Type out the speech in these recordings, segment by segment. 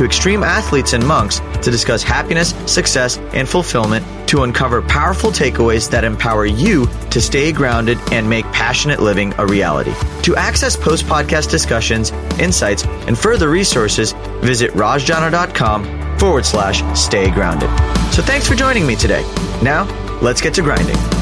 to extreme athletes and monks to discuss happiness, success, and fulfillment to uncover powerful takeaways that empower you to stay grounded and make passionate living a reality. To access post podcast discussions, insights, and further resources, visit rajjana.com forward slash stay grounded. So thanks for joining me today. Now, let's get to grinding.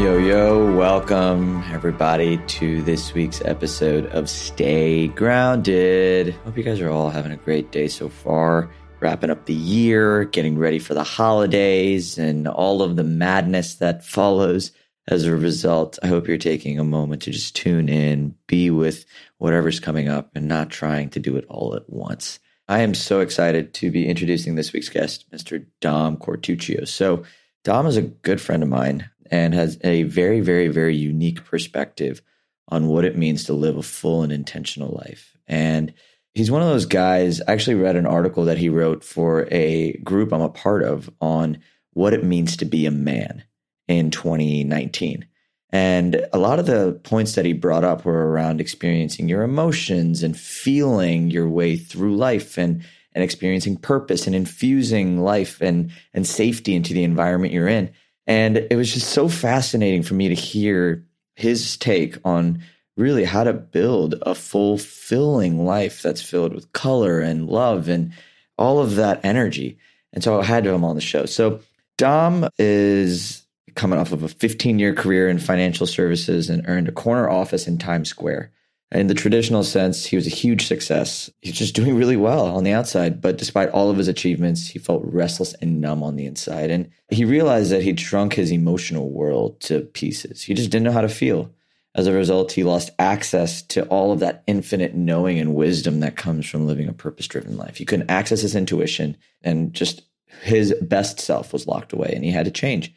Yo, yo, welcome everybody to this week's episode of Stay Grounded. Hope you guys are all having a great day so far. Wrapping up the year, getting ready for the holidays, and all of the madness that follows as a result. I hope you're taking a moment to just tune in, be with whatever's coming up, and not trying to do it all at once. I am so excited to be introducing this week's guest, Mr. Dom Quartuccio. So, Dom is a good friend of mine and has a very, very, very unique perspective on what it means to live a full and intentional life. And he's one of those guys. I actually read an article that he wrote for a group I'm a part of on what it means to be a man in 2019. And a lot of the points that he brought up were around experiencing your emotions and feeling your way through life and, and experiencing purpose and infusing life and, and safety into the environment you're in. And it was just so fascinating for me to hear his take on really how to build a fulfilling life that's filled with color and love and all of that energy. And so I had to have him on the show. So Dom is coming off of a 15 year career in financial services and earned a corner office in Times Square. In the traditional sense, he was a huge success. He's just doing really well on the outside, but despite all of his achievements, he felt restless and numb on the inside. And he realized that he'd shrunk his emotional world to pieces. He just didn't know how to feel. As a result, he lost access to all of that infinite knowing and wisdom that comes from living a purpose driven life. He couldn't access his intuition, and just his best self was locked away, and he had to change.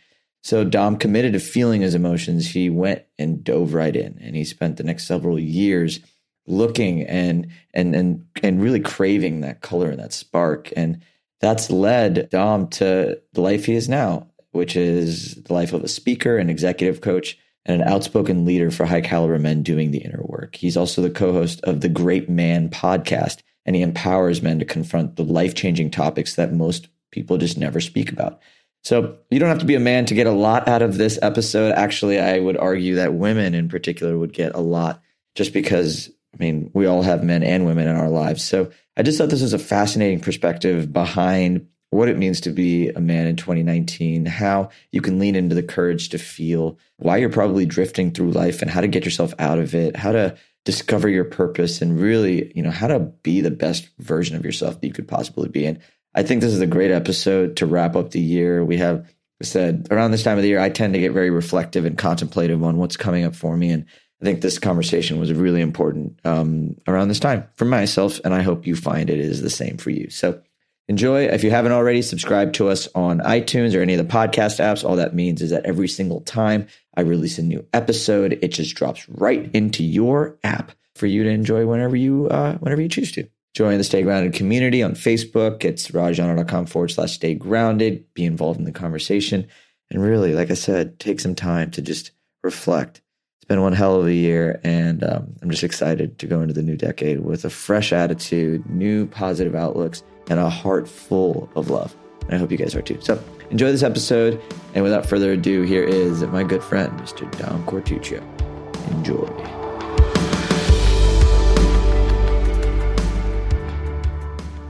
So Dom committed to feeling his emotions. He went and dove right in, and he spent the next several years looking and and and and really craving that color and that spark. And that's led Dom to the life he is now, which is the life of a speaker, an executive coach, and an outspoken leader for high caliber men doing the inner work. He's also the co-host of the Great Man podcast, and he empowers men to confront the life-changing topics that most people just never speak about. So you don't have to be a man to get a lot out of this episode. Actually, I would argue that women in particular would get a lot just because, I mean, we all have men and women in our lives. So I just thought this was a fascinating perspective behind what it means to be a man in 2019, how you can lean into the courage to feel why you're probably drifting through life and how to get yourself out of it, how to discover your purpose and really, you know, how to be the best version of yourself that you could possibly be. And I think this is a great episode to wrap up the year. We have said around this time of the year, I tend to get very reflective and contemplative on what's coming up for me. And I think this conversation was really important um, around this time for myself. And I hope you find it is the same for you. So enjoy. If you haven't already, subscribe to us on iTunes or any of the podcast apps. All that means is that every single time I release a new episode, it just drops right into your app for you to enjoy whenever you uh, whenever you choose to. Join the Stay Grounded community on Facebook. It's rajjana.com forward slash stay grounded. Be involved in the conversation. And really, like I said, take some time to just reflect. It's been one hell of a year, and um, I'm just excited to go into the new decade with a fresh attitude, new positive outlooks, and a heart full of love. And I hope you guys are too. So enjoy this episode. And without further ado, here is my good friend, Mr. Dom Quartuccio. Enjoy.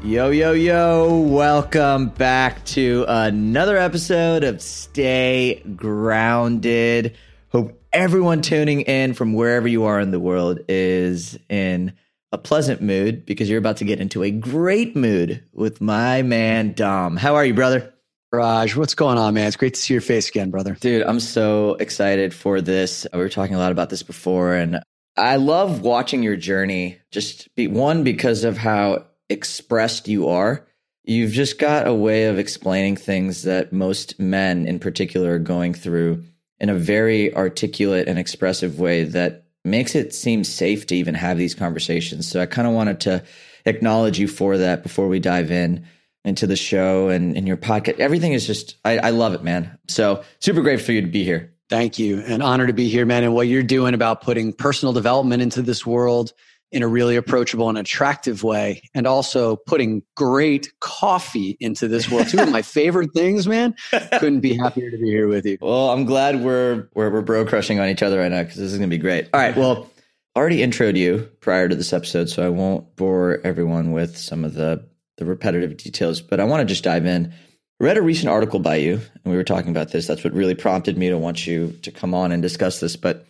Yo, yo, yo. Welcome back to another episode of Stay Grounded. Hope everyone tuning in from wherever you are in the world is in a pleasant mood because you're about to get into a great mood with my man, Dom. How are you, brother? Raj, what's going on, man? It's great to see your face again, brother. Dude, I'm so excited for this. We were talking a lot about this before, and I love watching your journey. Just be one because of how expressed you are, you've just got a way of explaining things that most men in particular are going through in a very articulate and expressive way that makes it seem safe to even have these conversations. So I kind of wanted to acknowledge you for that before we dive in into the show and in your podcast. Everything is just, I, I love it, man. So super great for you to be here. Thank you. An honor to be here, man. And what you're doing about putting personal development into this world in a really approachable and attractive way, and also putting great coffee into this world. Two of my favorite things, man. Couldn't be happier to be here with you. Well, I'm glad we're we're, we're bro crushing on each other right now because this is gonna be great. All right. Well, already introed you prior to this episode, so I won't bore everyone with some of the the repetitive details, but I want to just dive in. I read a recent article by you, and we were talking about this. That's what really prompted me to want you to come on and discuss this. But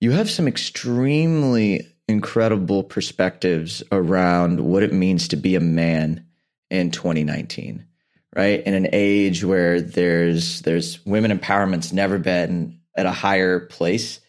you have some extremely incredible perspectives around what it means to be a man in 2019 right? In an age where there's there's women empowerment's never been at a higher place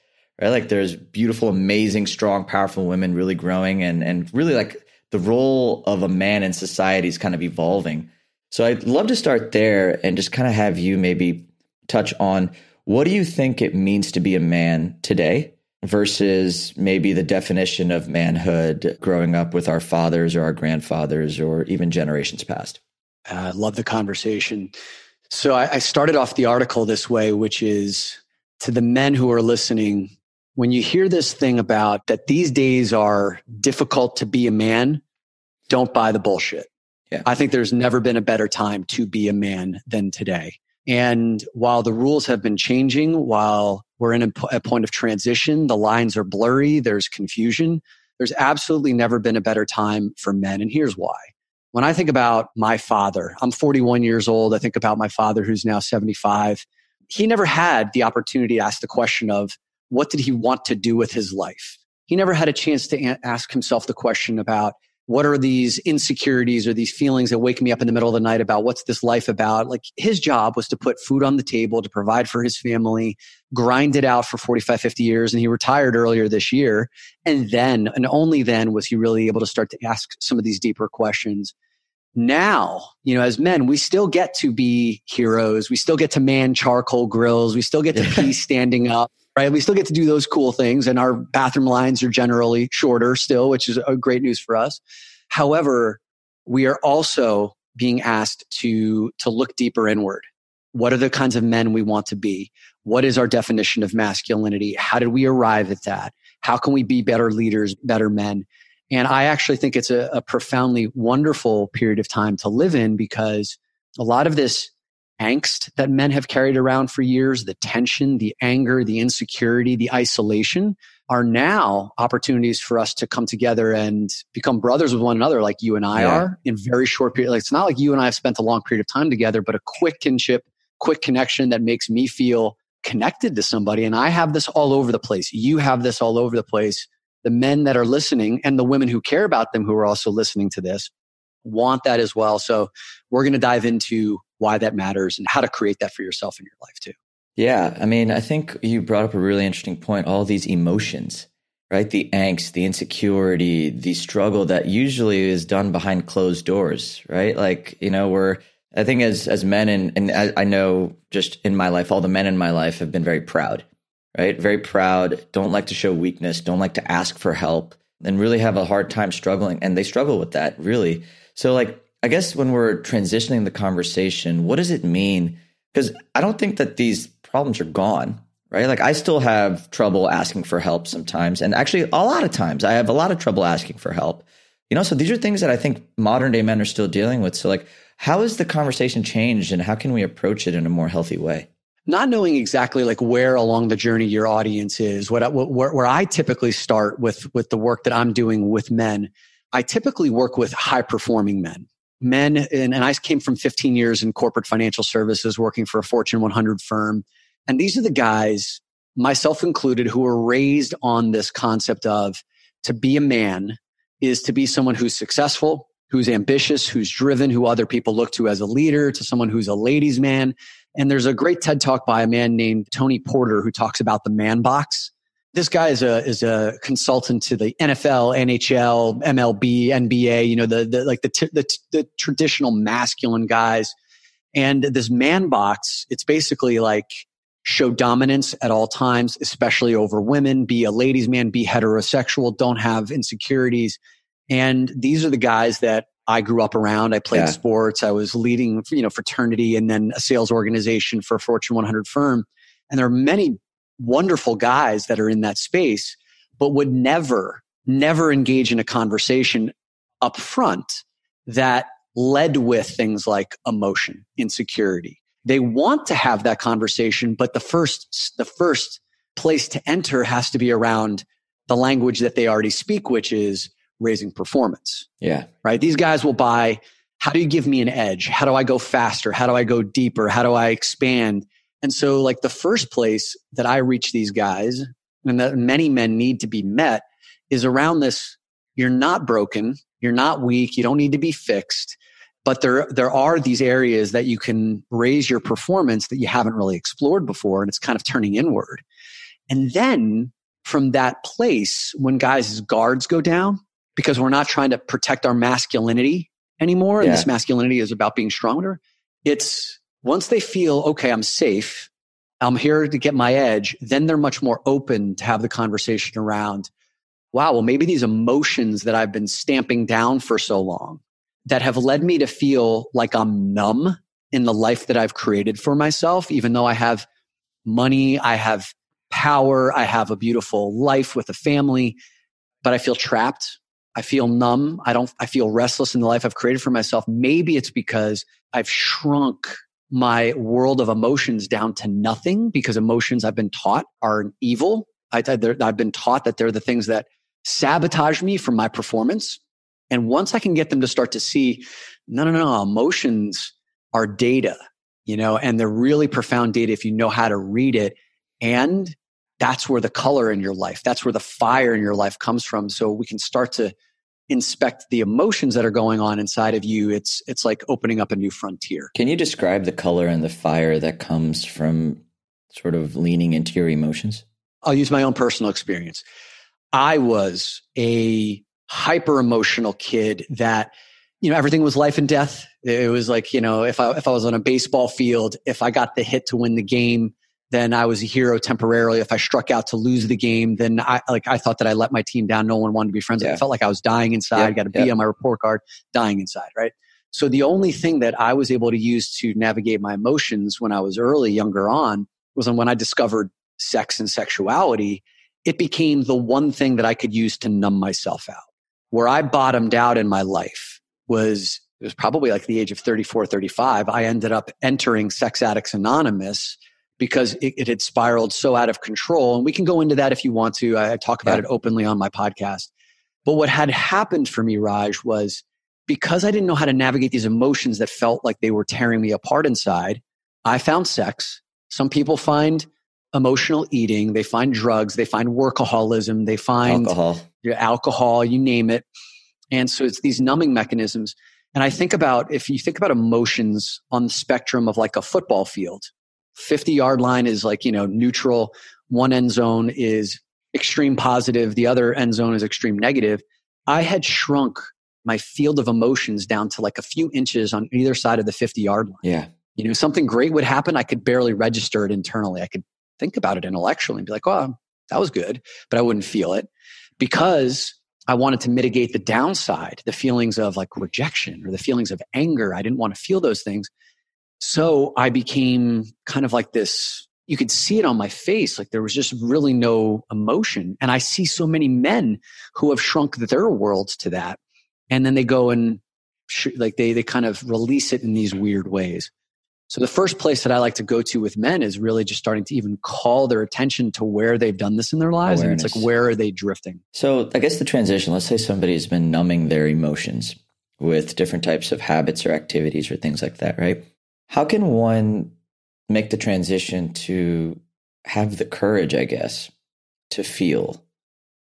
right? Like there's beautiful amazing strong powerful women really growing and and really like the role of a man in society is kind of evolving. So I'd love to start there and just kind of have you maybe touch on what do you think it means to be a man today versus maybe the definition of manhood growing up with our fathers or our grandfathers or even generations past? I uh, love the conversation. So I, I started off the article this way, which is to the men who are listening, when you hear this thing about that these days are difficult to be a man, don't buy the bullshit. Yeah. I think there's never been a better time to be a man than today. And while the rules have been changing, while we're in a, point of transition, the lines are blurry, there's confusion. There's absolutely never been a better time for men. And here's why. When I think about my father, I'm 41 years old. I think about my father who's now 75. He never had the opportunity to ask the question of, what did he want to do with his life? He never had a chance to ask himself the question about what are these insecurities or these feelings that wake me up in the middle of the night about what's this life about? Like his job was to put food on the table, to provide for his family, grind it out for 45, 50 years. And he retired earlier this year. And then, and only then was he really able to start to ask some of these deeper questions. Now, you know, as men, we still get to be heroes. We still get to man charcoal grills. We still get to pee standing up right? We still get to do those cool things, and our bathroom lines are generally shorter still, which is a great news for us. However, we are also being asked to to look deeper inward. What are the kinds of men we want to be? What is our definition of masculinity? How did we arrive at that? How can we be better leaders, better men? And I actually think it's a, a profoundly wonderful period of time to live in because a lot of this angst that men have carried around for years, the tension, the anger, the insecurity, the isolation are now opportunities for us to come together and become brothers with one another like you and I yeah. are in very short period. Like it's not like you and I have spent a long period of time together, but a quick kinship, quick connection that makes me feel connected to somebody. And I have this all over the place. You have this all over the place. The men that are listening and the women who care about them who are also listening to this want that as well. So we're going to dive into why that matters and how to create that for yourself in your life too. Yeah. I mean, I think you brought up a really interesting point. All these emotions, right? The angst, the insecurity, the struggle that usually is done behind closed doors, right? Like, you know, we're, I think as, as men and, and I, I know just in my life, all the men in my life have been very proud, right? Very proud, don't like to show weakness, don't like to ask for help and really have a hard time struggling. And they struggle with that really. So like, I guess when we're transitioning the conversation, what does it mean? Because I don't think that these problems are gone, right? Like I still have trouble asking for help sometimes. And actually, a lot of times I have a lot of trouble asking for help. You know, so these are things that I think modern day men are still dealing with. So, like, how has the conversation changed and how can we approach it in a more healthy way? Not knowing exactly like where along the journey your audience is, what, what where, where I typically start with with the work that I'm doing with men, I typically work with high performing men men, and, and I came from 15 years in corporate financial services working for a Fortune 100 firm. And these are the guys, myself included, who were raised on this concept of to be a man is to be someone who's successful, who's ambitious, who's driven, who other people look to as a leader, to someone who's a ladies' man. And there's a great TED talk by a man named Tony Porter who talks about the man box this guy is a is a consultant to the NFL, NHL, MLB, NBA. You know the, the like the, t- the, t- the traditional masculine guys, and this man box. It's basically like show dominance at all times, especially over women, be a ladies' man, be heterosexual, don't have insecurities. And these are the guys that I grew up around. I played yeah. sports. I was leading, you know, fraternity and then a sales organization for a Fortune 100 firm. And there are many wonderful guys that are in that space, but would never, never engage in a conversation up front that led with things like emotion, insecurity. They want to have that conversation, but the first, the first place to enter has to be around the language that they already speak, which is raising performance. Yeah. Right. These guys will buy, how do you give me an edge? How do I go faster? How do I go deeper? How do I expand? And so like the first place that I reach these guys and that many men need to be met is around this. You're not broken. You're not weak. You don't need to be fixed. But there, there are these areas that you can raise your performance that you haven't really explored before. And it's kind of turning inward. And then from that place, when guys' guards go down, because we're not trying to protect our masculinity anymore, yeah. and this masculinity is about being stronger, it's once they feel, okay, I'm safe, I'm here to get my edge, then they're much more open to have the conversation around, wow, well, maybe these emotions that I've been stamping down for so long that have led me to feel like I'm numb in the life that I've created for myself, even though I have money, I have power, I have a beautiful life with a family, but I feel trapped. I feel numb. I don't, I feel restless in the life I've created for myself. Maybe it's because I've shrunk my world of emotions down to nothing because emotions I've been taught are evil. I, have been taught that they're the things that sabotage me from my performance. And once I can get them to start to see, no, no, no, emotions are data, you know, and they're really profound data if you know how to read it. And that's where the color in your life, that's where the fire in your life comes from. So we can start to inspect the emotions that are going on inside of you it's it's like opening up a new frontier. Can you describe the color and the fire that comes from sort of leaning into your emotions? I'll use my own personal experience. I was a hyper emotional kid that you know everything was life and death. It was like you know if i if i was on a baseball field if i got the hit to win the game then I was a hero temporarily. If I struck out to lose the game, then I like I thought that I let my team down. No one wanted to be friends. Yeah. I felt like I was dying inside. Yeah. Got a B yeah. on my report card, dying inside, right? So the only thing that I was able to use to navigate my emotions when I was early, younger on, was when I discovered sex and sexuality. It became the one thing that I could use to numb myself out. Where I bottomed out in my life was it was probably like the age of 34, 35. I ended up entering Sex Addicts Anonymous because it, it, had spiraled so out of control. And we can go into that if you want to. I, I talk about yeah. it openly on my podcast. But what had happened for me, Raj, was because I didn't know how to navigate these emotions that felt like they were tearing me apart inside, I found sex. Some people find emotional eating, they find drugs, they find workaholism, they find alcohol, alcohol, you name it. And so it's these numbing mechanisms. And I think about if you think about emotions on the spectrum of like a football field, 50 yard line is like, you know, neutral. One end zone is extreme positive. The other end zone is extreme negative. I had shrunk my field of emotions down to like a few inches on either side of the 50 yard line. Yeah. You know, something great would happen. I could barely register it internally. I could think about it intellectually and be like, oh, that was good, but I wouldn't feel it because I wanted to mitigate the downside, the feelings of like rejection or the feelings of anger. I didn't want to feel those things. So I became kind of like this. You could see it on my face. Like there was just really no emotion. And I see so many men who have shrunk their worlds to that. And then they go and sh- like they, they kind of release it in these weird ways. So the first place that I like to go to with men is really just starting to even call their attention to where they've done this in their lives. Awareness. And it's like, where are they drifting? So I guess the transition, let's say somebody's been numbing their emotions with different types of habits or activities or things like that, right? How can one make the transition to have the courage, I guess, to feel?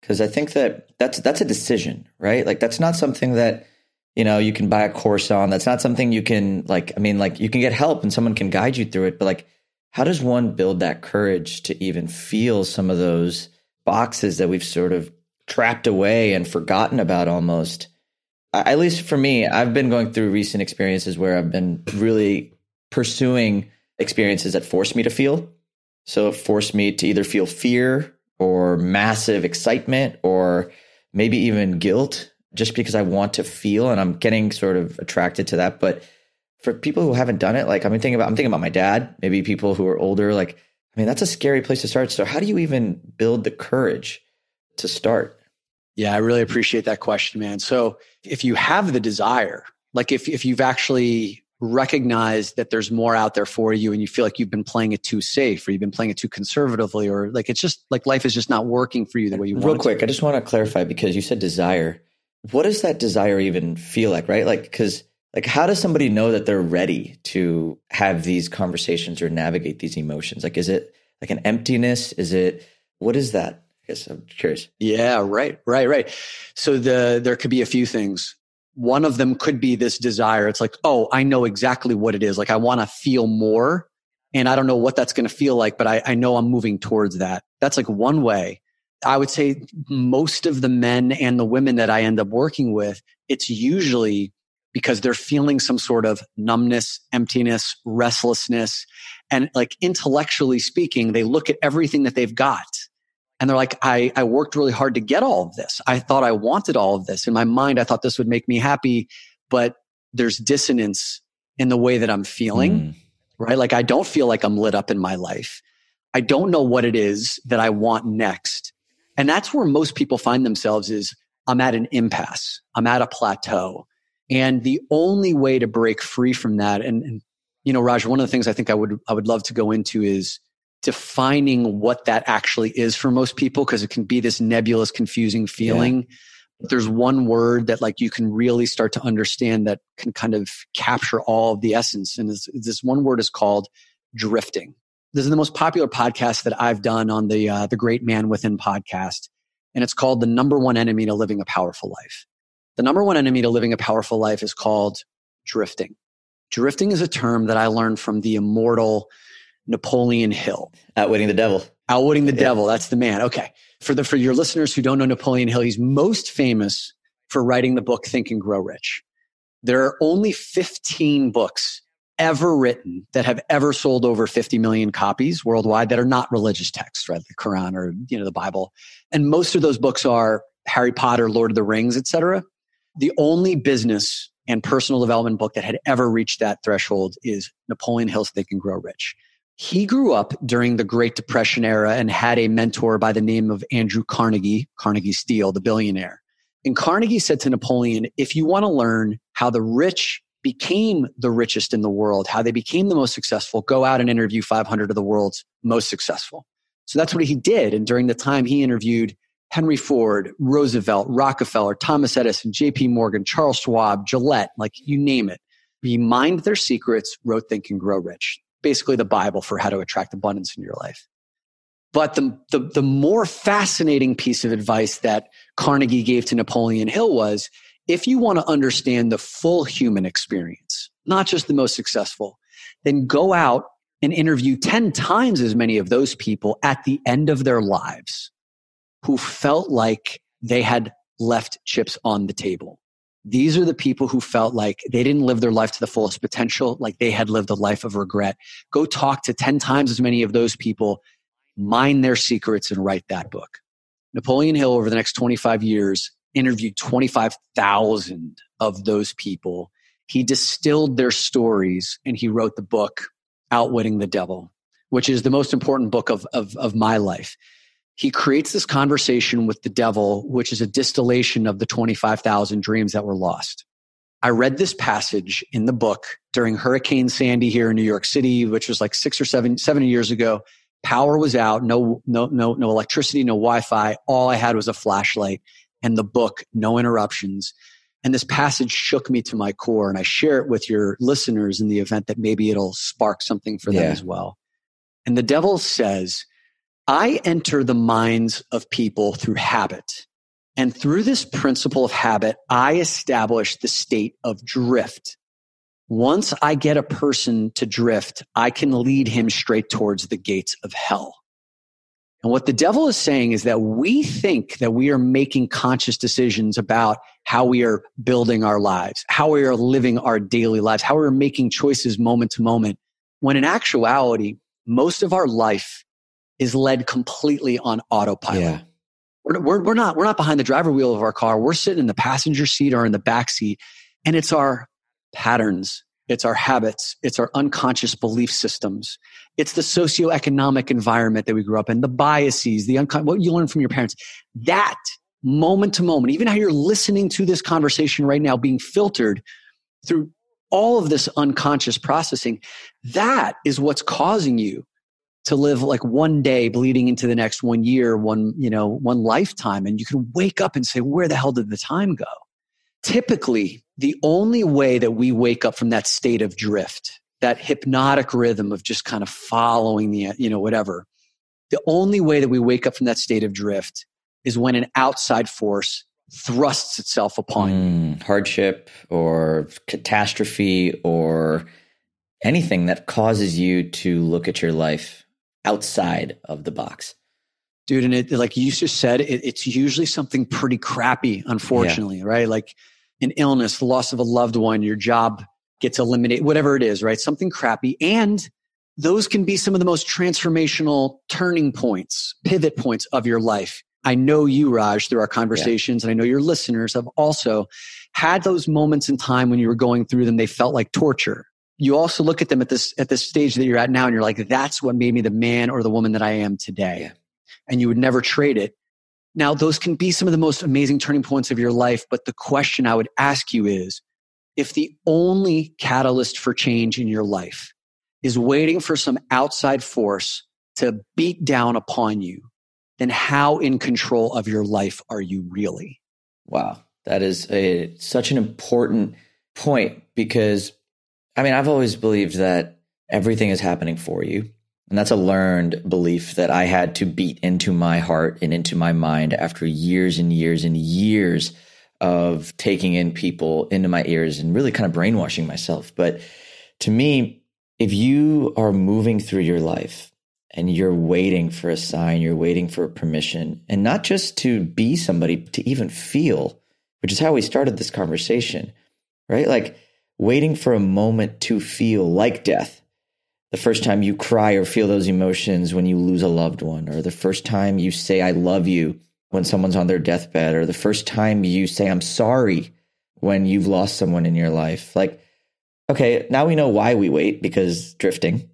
Because I think that that's that's a decision, right? Like that's not something that you know you can buy a course on. That's not something you can like. I mean, like you can get help and someone can guide you through it, but like, how does one build that courage to even feel some of those boxes that we've sort of trapped away and forgotten about almost? At least for me, I've been going through recent experiences where I've been really pursuing experiences that force me to feel. So it forced me to either feel fear or massive excitement or maybe even guilt just because I want to feel and I'm getting sort of attracted to that. But for people who haven't done it, like I'm thinking about I'm thinking about my dad, maybe people who are older, like I mean, that's a scary place to start. So how do you even build the courage to start? Yeah, I really appreciate that question, man. So if you have the desire, like if if you've actually recognized that there's more out there for you and you feel like you've been playing it too safe or you've been playing it too conservatively or like it's just like life is just not working for you the way you Real want Real quick, I just want to clarify because you said desire. What does that desire even feel like, right? Like cuz like how does somebody know that they're ready to have these conversations or navigate these emotions? Like is it like an emptiness? Is it what is that? I guess I'm curious. Yeah, right, right, right. So the there could be a few things one of them could be this desire. It's like, oh, I know exactly what it is. Like I want to feel more and I don't know what that's going to feel like, but I, I know I'm moving towards that. That's like one way. I would say most of the men and the women that I end up working with, it's usually because they're feeling some sort of numbness, emptiness, restlessness. And like intellectually speaking, they look at everything that they've got and they're like, I, I worked really hard to get all of this. I thought I wanted all of this. In my mind, I thought this would make me happy, but there's dissonance in the way that I'm feeling, mm. right? Like I don't feel like I'm lit up in my life. I don't know what it is that I want next. And that's where most people find themselves is I'm at an impasse. I'm at a plateau. And the only way to break free from that, and, and you know, Raj, one of the things I think I would I would love to go into is defining what that actually is for most people because it can be this nebulous, confusing feeling. Yeah. But there's one word that like you can really start to understand that can kind of capture all of the essence. And this, this one word is called drifting. This is the most popular podcast that I've done on the uh, the Great Man Within podcast, and it's called "The Number One Enemy to Living a Powerful Life." The number one enemy to living a powerful life is called drifting. Drifting is a term that I learned from the immortal Napoleon Hill. Outwitting the devil. Outwitting the yeah. devil. That's the man. Okay. For the, for your listeners who don't know Napoleon Hill, he's most famous for writing the book Think and Grow Rich. There are only 15 books ever written that have ever sold over 50 million copies worldwide that are not religious texts, right? The Quran or, you know, the Bible. And most of those books are Harry Potter, Lord of the Rings, etc. The only business and personal development book that had ever reached that threshold is Napoleon Hill's Think and Grow Rich. He grew up during the Great Depression era and had a mentor by the name of Andrew Carnegie, Carnegie Steel, the billionaire. And Carnegie said to Napoleon, if you want to learn how the rich became the richest in the world, how they became the most successful, go out and interview 500 of the world's most successful. So that's what he did. And during the time he interviewed Henry Ford, Roosevelt, Rockefeller, Thomas Edison, JP Morgan, Charles Schwab, Gillette, like you name it. He mined their secrets, wrote Think and Grow Rich basically the Bible for how to attract abundance in your life. But the, the, the more fascinating piece of advice that Carnegie gave to Napoleon Hill was if you want to understand the full human experience, not just the most successful, then go out and interview 10 times as many of those people at the end of their lives who felt like they had left chips on the table. These are the people who felt like they didn't live their life to the fullest potential, like they had lived a life of regret. Go talk to 10 times as many of those people, mine their secrets, and write that book. Napoleon Hill, over the next 25 years, interviewed 25,000 of those people. He distilled their stories and he wrote the book, Outwitting the Devil, which is the most important book of, of, of my life he creates this conversation with the devil, which is a distillation of the 25,000 dreams that were lost. I read this passage in the book during Hurricane Sandy here in New York City, which was like six or seven, seven years ago. Power was out, no, no, no, no electricity, no Wi-Fi. All I had was a flashlight and the book, no interruptions. And this passage shook me to my core. And I share it with your listeners in the event that maybe it'll spark something for them yeah. as well. And the devil says, I enter the minds of people through habit. And through this principle of habit, I establish the state of drift. Once I get a person to drift, I can lead him straight towards the gates of hell. And what the devil is saying is that we think that we are making conscious decisions about how we are building our lives, how we are living our daily lives, how we're making choices moment to moment, when in actuality, most of our life is led completely on autopilot. Yeah. We're, we're, we're, not, we're not behind the driver wheel of our car. We're sitting in the passenger seat or in the back seat. And it's our patterns. It's our habits. It's our unconscious belief systems. It's the socioeconomic environment that we grew up in, the biases, the uncon- what you learn from your parents. That moment to moment, even how you're listening to this conversation right now being filtered through all of this unconscious processing, that is what's causing you to live like one day bleeding into the next one year, one, you know, one lifetime. And you can wake up and say, where the hell did the time go? Typically, the only way that we wake up from that state of drift, that hypnotic rhythm of just kind of following the, you know, whatever, the only way that we wake up from that state of drift is when an outside force thrusts itself upon mm. Hardship or catastrophe or anything that causes you to look at your life outside of the box. Dude, and it, like you just said, it, it's usually something pretty crappy, unfortunately, yeah. right? Like an illness, the loss of a loved one, your job gets eliminated, whatever it is, right? Something crappy. And those can be some of the most transformational turning points, pivot points of your life. I know you, Raj, through our conversations, yeah. and I know your listeners have also had those moments in time when you were going through them, they felt like torture. You also look at them at this at this stage that you're at now, and you're like, that's what made me the man or the woman that I am today. Yeah. And you would never trade it. Now, those can be some of the most amazing turning points of your life, but the question I would ask you is if the only catalyst for change in your life is waiting for some outside force to beat down upon you, then how in control of your life are you really? Wow. That is a, such an important point because I mean, I've always believed that everything is happening for you. And that's a learned belief that I had to beat into my heart and into my mind after years and years and years of taking in people into my ears and really kind of brainwashing myself. But to me, if you are moving through your life and you're waiting for a sign, you're waiting for permission, and not just to be somebody, to even feel, which is how we started this conversation, right? Like waiting for a moment to feel like death. The first time you cry or feel those emotions when you lose a loved one, or the first time you say, I love you when someone's on their deathbed, or the first time you say, I'm sorry when you've lost someone in your life. Like, okay, now we know why we wait because drifting.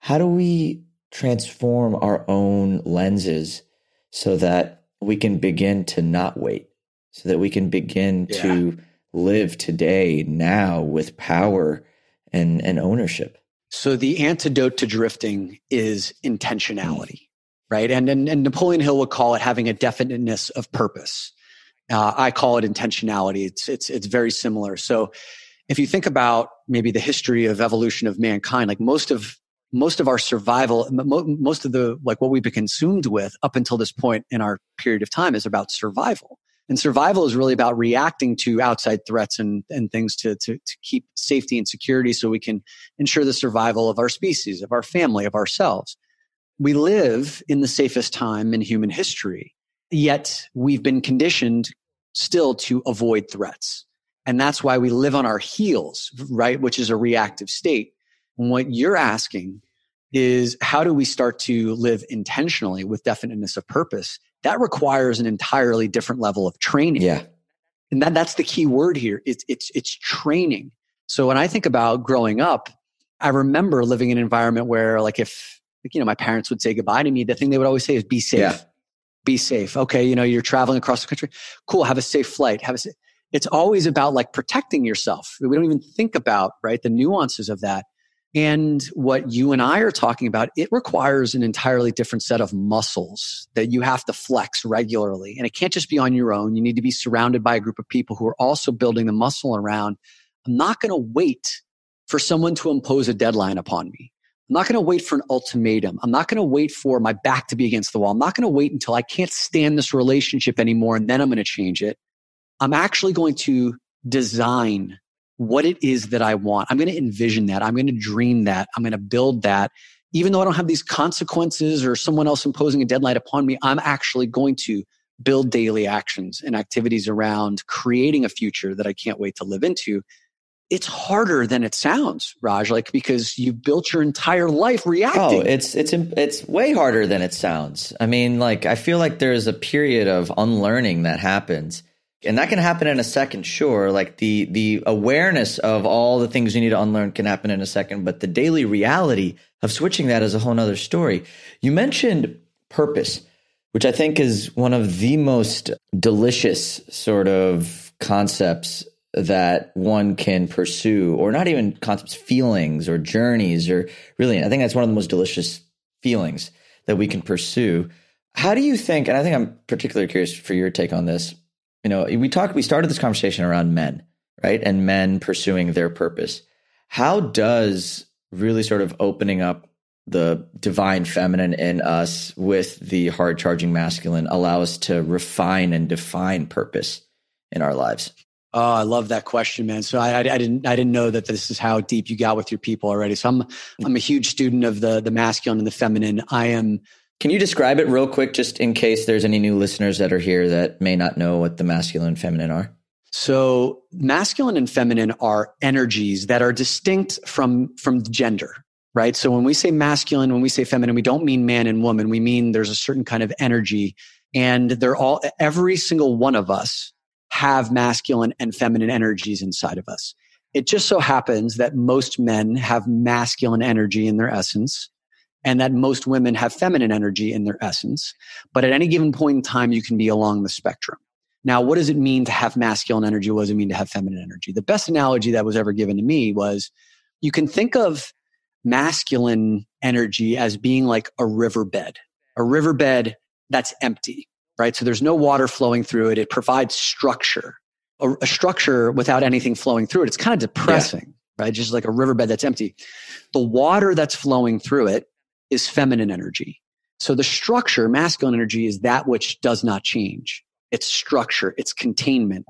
How do we transform our own lenses so that we can begin to not wait, so that we can begin yeah. to live today, now with power and, and ownership. So the antidote to drifting is intentionality, right? And, and, and Napoleon Hill would call it having a definiteness of purpose. Uh, I call it intentionality. It's, it's, it's very similar. So if you think about maybe the history of evolution of mankind, like most of most of our survival, most of the, like what we've been consumed with up until this point in our period of time is about survival. And survival is really about reacting to outside threats and, and things to, to, to keep safety and security so we can ensure the survival of our species, of our family, of ourselves. We live in the safest time in human history, yet we've been conditioned still to avoid threats. And that's why we live on our heels, right? Which is a reactive state And what you're asking is how do we start to live intentionally with definiteness of purpose? That requires an entirely different level of training. Yeah. And that, that's the key word here. It's, it's, it's training. So when I think about growing up, I remember living in an environment where like if, you know, my parents would say goodbye to me, the thing they would always say is be safe. Yeah. Be safe. Okay. You know, you're traveling across the country. Cool. Have a safe flight. Have a safe. It's always about like protecting yourself. We don't even think about, right, the nuances of that. And what you and I are talking about, it requires an entirely different set of muscles that you have to flex regularly. And it can't just be on your own. You need to be surrounded by a group of people who are also building the muscle around. I'm not going to wait for someone to impose a deadline upon me. I'm not going to wait for an ultimatum. I'm not going to wait for my back to be against the wall. I'm not going to wait until I can't stand this relationship anymore and then I'm going to change it. I'm actually going to design what it is that I want. I'm going to envision that. I'm going to dream that. I'm going to build that. Even though I don't have these consequences or someone else imposing a deadline upon me, I'm actually going to build daily actions and activities around creating a future that I can't wait to live into. it's harder than it sounds, Raj, like because you built your entire life oh, reacting. Oh, it's it's it's way harder than it sounds. I mean, like I feel like there's a period of unlearning that happens. And that can happen in a second, sure. Like the the awareness of all the things you need to unlearn can happen in a second, but the daily reality of switching that is a whole nother story. You mentioned purpose, which I think is one of the most delicious sort of concepts that one can pursue, or not even concepts, feelings or journeys, or really, I think that's one of the most delicious feelings that we can pursue. How do you think, and I think I'm particularly curious for your take on this. You know, we talked, we started this conversation around men, right? And men pursuing their purpose. How does really sort of opening up the divine feminine in us with the hard charging masculine allow us to refine and define purpose in our lives? Oh, I love that question, man. So I, I, I, didn't I didn't know that this is how deep you got with your people already. So I'm I'm a huge student of the the masculine and the feminine. I am. Can you describe it real quick, just in case there's any new listeners that are here that may not know what the masculine and feminine are? So masculine and feminine are energies that are distinct from from gender, right? So when we say masculine, when we say feminine, we don't mean man and woman. We mean there's a certain kind of energy, and they're all every single one of us have masculine and feminine energies inside of us. It just so happens that most men have masculine energy in their essence and that most women have feminine energy in their essence. But at any given point in time, you can be along the spectrum. Now, what does it mean to have masculine energy? What does it mean to have feminine energy? The best analogy that was ever given to me was you can think of masculine energy as being like a riverbed, a riverbed that's empty right? So there's no water flowing through it. It provides structure. A, a structure without anything flowing through it, it's kind of depressing, yeah. right? Just like a riverbed that's empty. The water that's flowing through it is feminine energy. So the structure, masculine energy, is that which does not change. It's structure, it's containment.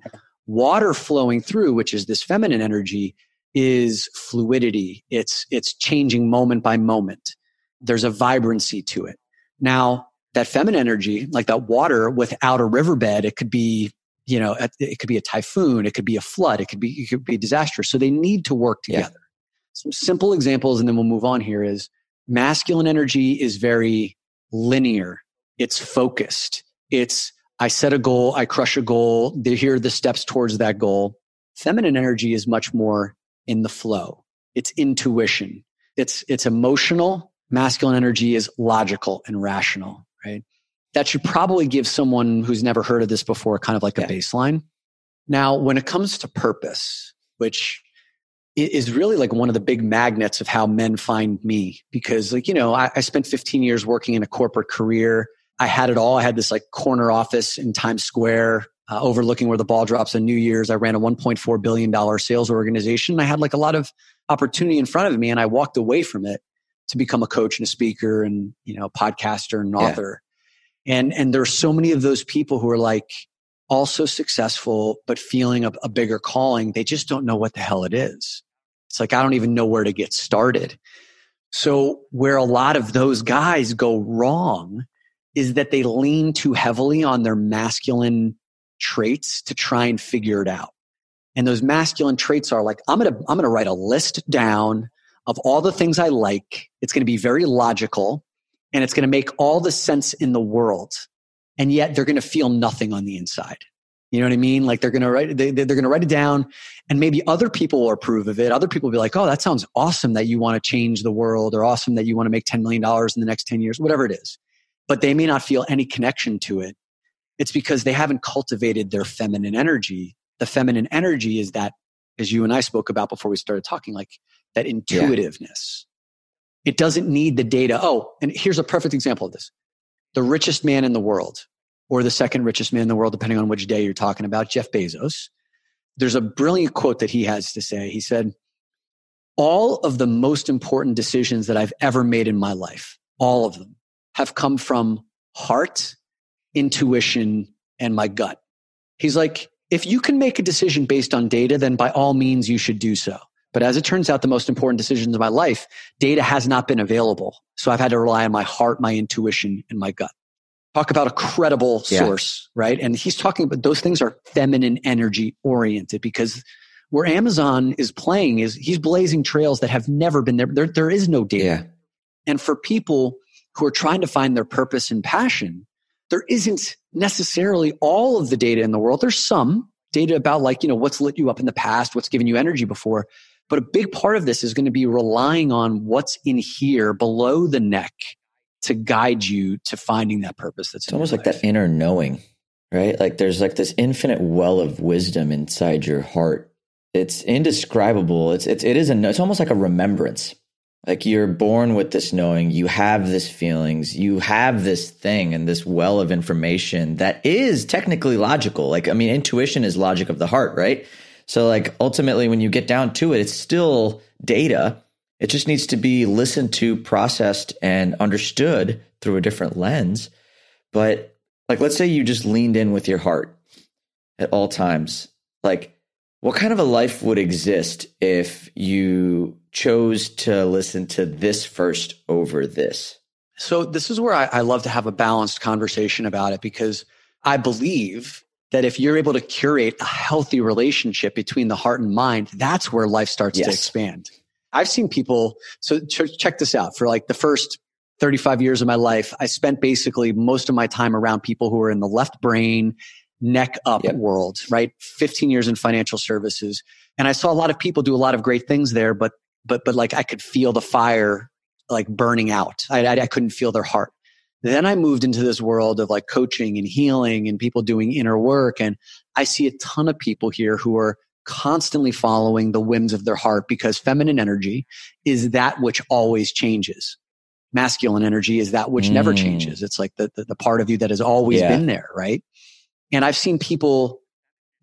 Water flowing through, which is this feminine energy, is fluidity. It's, it's changing moment by moment. There's a vibrancy to it. Now, that feminine energy, like that water without a riverbed, it could be, you know, it could be a typhoon, it could be a flood, it could be, it could be a disaster. So they need to work together. Yeah. Some simple examples, and then we'll move on here is masculine energy is very linear. It's focused. It's, I set a goal, I crush a goal. Here are the steps towards that goal. Feminine energy is much more in the flow. It's intuition. It's, it's emotional. Masculine energy is logical and rational right? That should probably give someone who's never heard of this before kind of like a baseline. Now, when it comes to purpose, which is really like one of the big magnets of how men find me, because like, you know, I, I spent 15 years working in a corporate career. I had it all. I had this like corner office in Times Square, uh, overlooking where the ball drops on New Year's. I ran a $1.4 billion sales organization. I had like a lot of opportunity in front of me and I walked away from it to become a coach and a speaker and you know podcaster and author yeah. and and there's so many of those people who are like also successful but feeling a, a bigger calling they just don't know what the hell it is it's like i don't even know where to get started so where a lot of those guys go wrong is that they lean too heavily on their masculine traits to try and figure it out and those masculine traits are like i'm gonna i'm gonna write a list down of all the things I like. It's going to be very logical and it's going to make all the sense in the world. And yet they're going to feel nothing on the inside. You know what I mean? Like they're going to write, they, they're going to write it down and maybe other people will approve of it. Other people will be like, Oh, that sounds awesome that you want to change the world or awesome that you want to make $10 million in the next 10 years, whatever it is. But they may not feel any connection to it. It's because they haven't cultivated their feminine energy. The feminine energy is that, as you and I spoke about before we started talking, like that intuitiveness. Yeah. It doesn't need the data. Oh, and here's a perfect example of this. The richest man in the world, or the second richest man in the world, depending on which day you're talking about, Jeff Bezos. There's a brilliant quote that he has to say. He said, All of the most important decisions that I've ever made in my life, all of them, have come from heart, intuition, and my gut. He's like, if you can make a decision based on data, then by all means you should do so. But as it turns out, the most important decisions of my life, data has not been available. So I've had to rely on my heart, my intuition, and my gut. Talk about a credible source, yeah. right? And he's talking about those things are feminine energy oriented because Where Amazon is playing is he's blazing trails that have never been there. There, there is no data. Yeah. And for people who are trying to find their purpose and passion, there isn't necessarily all of the data in the world. There's some data about like, you know, what's lit you up in the past, what's given you energy before. But a big part of this is going to be relying on what's in here below the neck to guide you to finding that purpose that's it's almost like that inner knowing right? Like there's like this infinite well of wisdom inside your heart. It's indescribable. It's it's it is a it's almost like a remembrance. Like you're born with this knowing. You have this feelings. You have this thing and this well of information that is technically logical. Like i mean intuition is logic of the heart right so like ultimately when you get down to it it's still data it just needs to be listened to, processed, and understood through a different lens. But like, let's say you just leaned in with your heart at all times. Like, what kind of a life would exist if you chose to listen to this first over this? So, this is where I, I love to have a balanced conversation about it because I believe that if you're able to curate a healthy relationship between the heart and mind, that's where life starts yes. to expand. I've seen people. So check this out. For like the first 35 years of my life, I spent basically most of my time around people who were in the left brain, neck up yep. world, right? 15 years in financial services. And I saw a lot of people do a lot of great things there, but, but, but like I could feel the fire like burning out. I, I, I couldn't feel their heart. Then I moved into this world of like coaching and healing and people doing inner work. And I see a ton of people here who are constantly following the whims of their heart because feminine energy is that which always changes. Masculine energy is that which mm. never changes. It's like the, the, the, part of you that has always yeah. been there, right? And I've seen people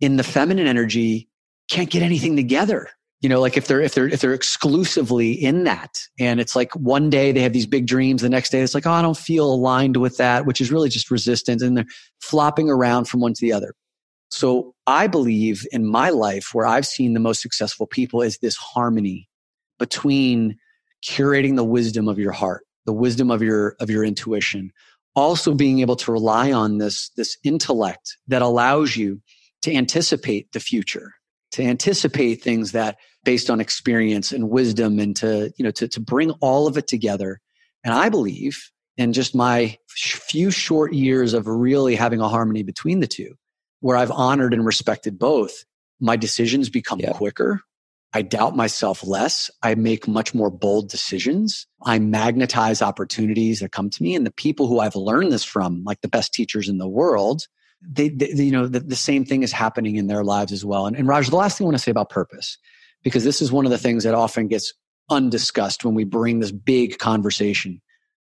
in the feminine energy can't get anything together. You know, like if they're if they're if they're exclusively in that, and it's like one day they have these big dreams, the next day it's like, oh, I don't feel aligned with that, which is really just resistance, and they're flopping around from one to the other. So I believe in my life where I've seen the most successful people is this harmony between curating the wisdom of your heart, the wisdom of your, of your intuition, also being able to rely on this, this intellect that allows you to anticipate the future, to anticipate things that based on experience and wisdom and to, you know, to, to bring all of it together. And I believe in just my few short years of really having a harmony between the two, where I've honored and respected both, my decisions become quicker. I doubt myself less. I make much more bold decisions. I magnetize opportunities that come to me. And the people who I've learned this from, like the best teachers in the world, they, they you know, the, the, same thing is happening in their lives as well. And, and Raj, the last thing I want to say about purpose, because this is one of the things that often gets undiscussed when we bring this big conversation.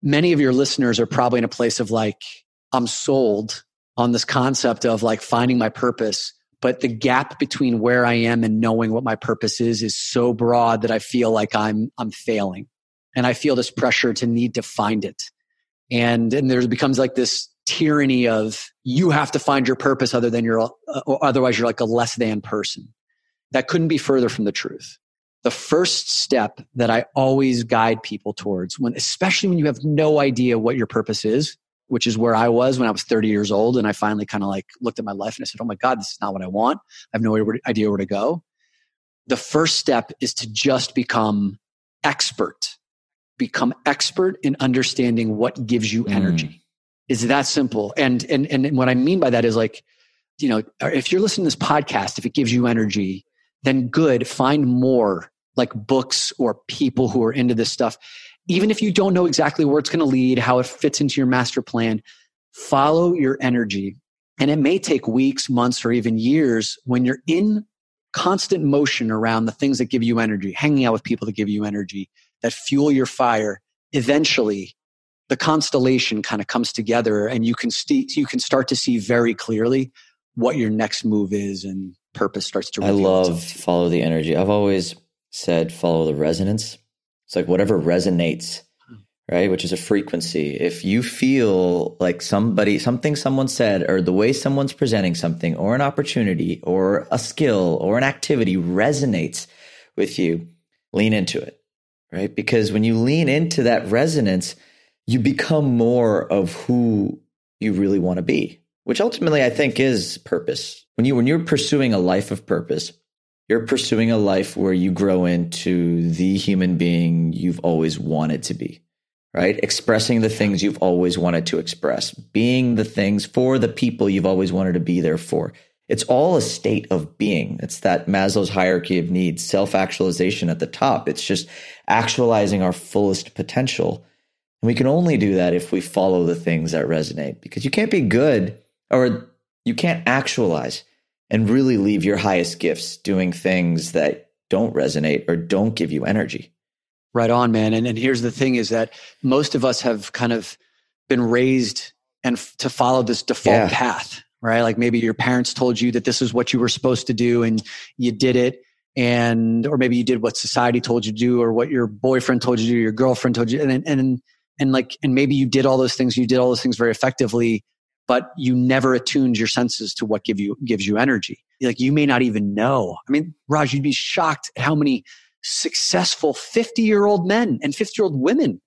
Many of your listeners are probably in a place of like, I'm sold on this concept of like finding my purpose but the gap between where i am and knowing what my purpose is is so broad that i feel like i'm i'm failing. And i feel this pressure to need to find it. And and there becomes like this tyranny of you have to find your purpose other than you're uh, otherwise you're like a less than person that couldn't be further from the truth the first step that i always guide people towards when especially when you have no idea what your purpose is which is where I was when I was 30 years old. And I finally kind of like looked at my life and I said, Oh my God, this is not what I want. I have no idea where to go. The first step is to just become expert, become expert in understanding what gives you energy. Mm. Is that simple? And, and, and what I mean by that is like, you know, if you're listening to this podcast, if it gives you energy, then good, find more like books or people who are into this stuff even if you don't know exactly where it's going to lead, how it fits into your master plan, follow your energy. And it may take weeks, months, or even years when you're in constant motion around the things that give you energy, hanging out with people that give you energy, that fuel your fire. Eventually, the constellation kind of comes together and you can, see, you can start to see very clearly what your next move is and purpose starts to I love follow the energy. I've always said follow the resonance it's like whatever resonates, hmm. right? Which is a frequency. If you feel like somebody, something someone said, or the way someone's presenting something, or an opportunity, or a skill, or an activity resonates with you, lean into it, right? Because when you lean into that resonance, you become more of who you really want to be, which ultimately I think is purpose. When you when you're pursuing a life of purpose, you're pursuing a life where you grow into the human being you've always wanted to be, right? Expressing the things you've always wanted to express, being the things for the people you've always wanted to be there for. It's all a state of being. It's that Maslow's hierarchy of needs, self actualization at the top. It's just actualizing our fullest potential. And we can only do that if we follow the things that resonate because you can't be good or you can't actualize and really leave your highest gifts doing things that don't resonate or don't give you energy. Right on, man. And, and here's the thing is that most of us have kind of been raised and f- to follow this default yeah. path, right? Like maybe your parents told you that this is what you were supposed to do and you did it. And, or maybe you did what society told you to do or what your boyfriend told you to do, your girlfriend told you. And, and, and like, and maybe you did all those things, you did all those things very effectively but you never attuned your senses to what give you gives you energy. Like you may not even know. I mean, Raj, you'd be shocked at how many successful 50 year old men and 50 year old women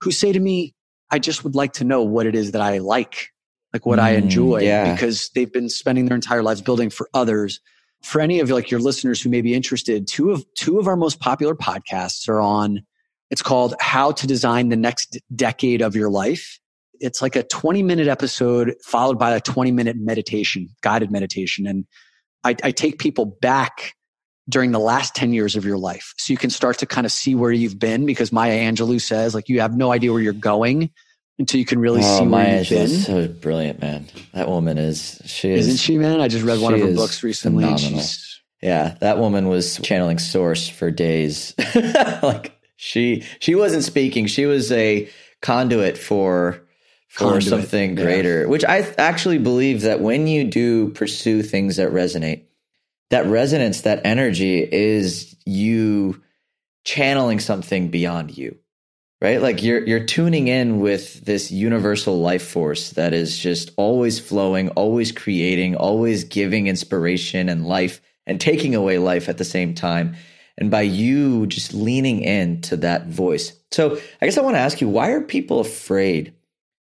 who say to me, I just would like to know what it is that I like, like what mm, I enjoy, yeah. because they've been spending their entire lives building for others. For any of like your listeners who may be interested, two of two of our most popular podcasts are on. It's called How to Design the Next Decade of Your Life it's like a 20 minute episode followed by a 20 minute meditation, guided meditation. And I, I take people back during the last 10 years of your life. So you can start to kind of see where you've been because Maya Angelou says like you have no idea where you're going until you can really oh, see where Maya you've been. so brilliant, man. That woman is she is Isn't she, man? I just read one of her books recently. Phenomenal. Yeah, that woman was channeling source for days. like she she wasn't speaking. She was a conduit for for something greater, yeah. which I actually believe that when you do pursue things that resonate, that resonance, that energy is you channeling something beyond you. Right? Like you're you're tuning in with this universal life force that is just always flowing, always creating, always giving inspiration and life and taking away life at the same time. And by you just leaning into that voice. So I guess I want to ask you, why are people afraid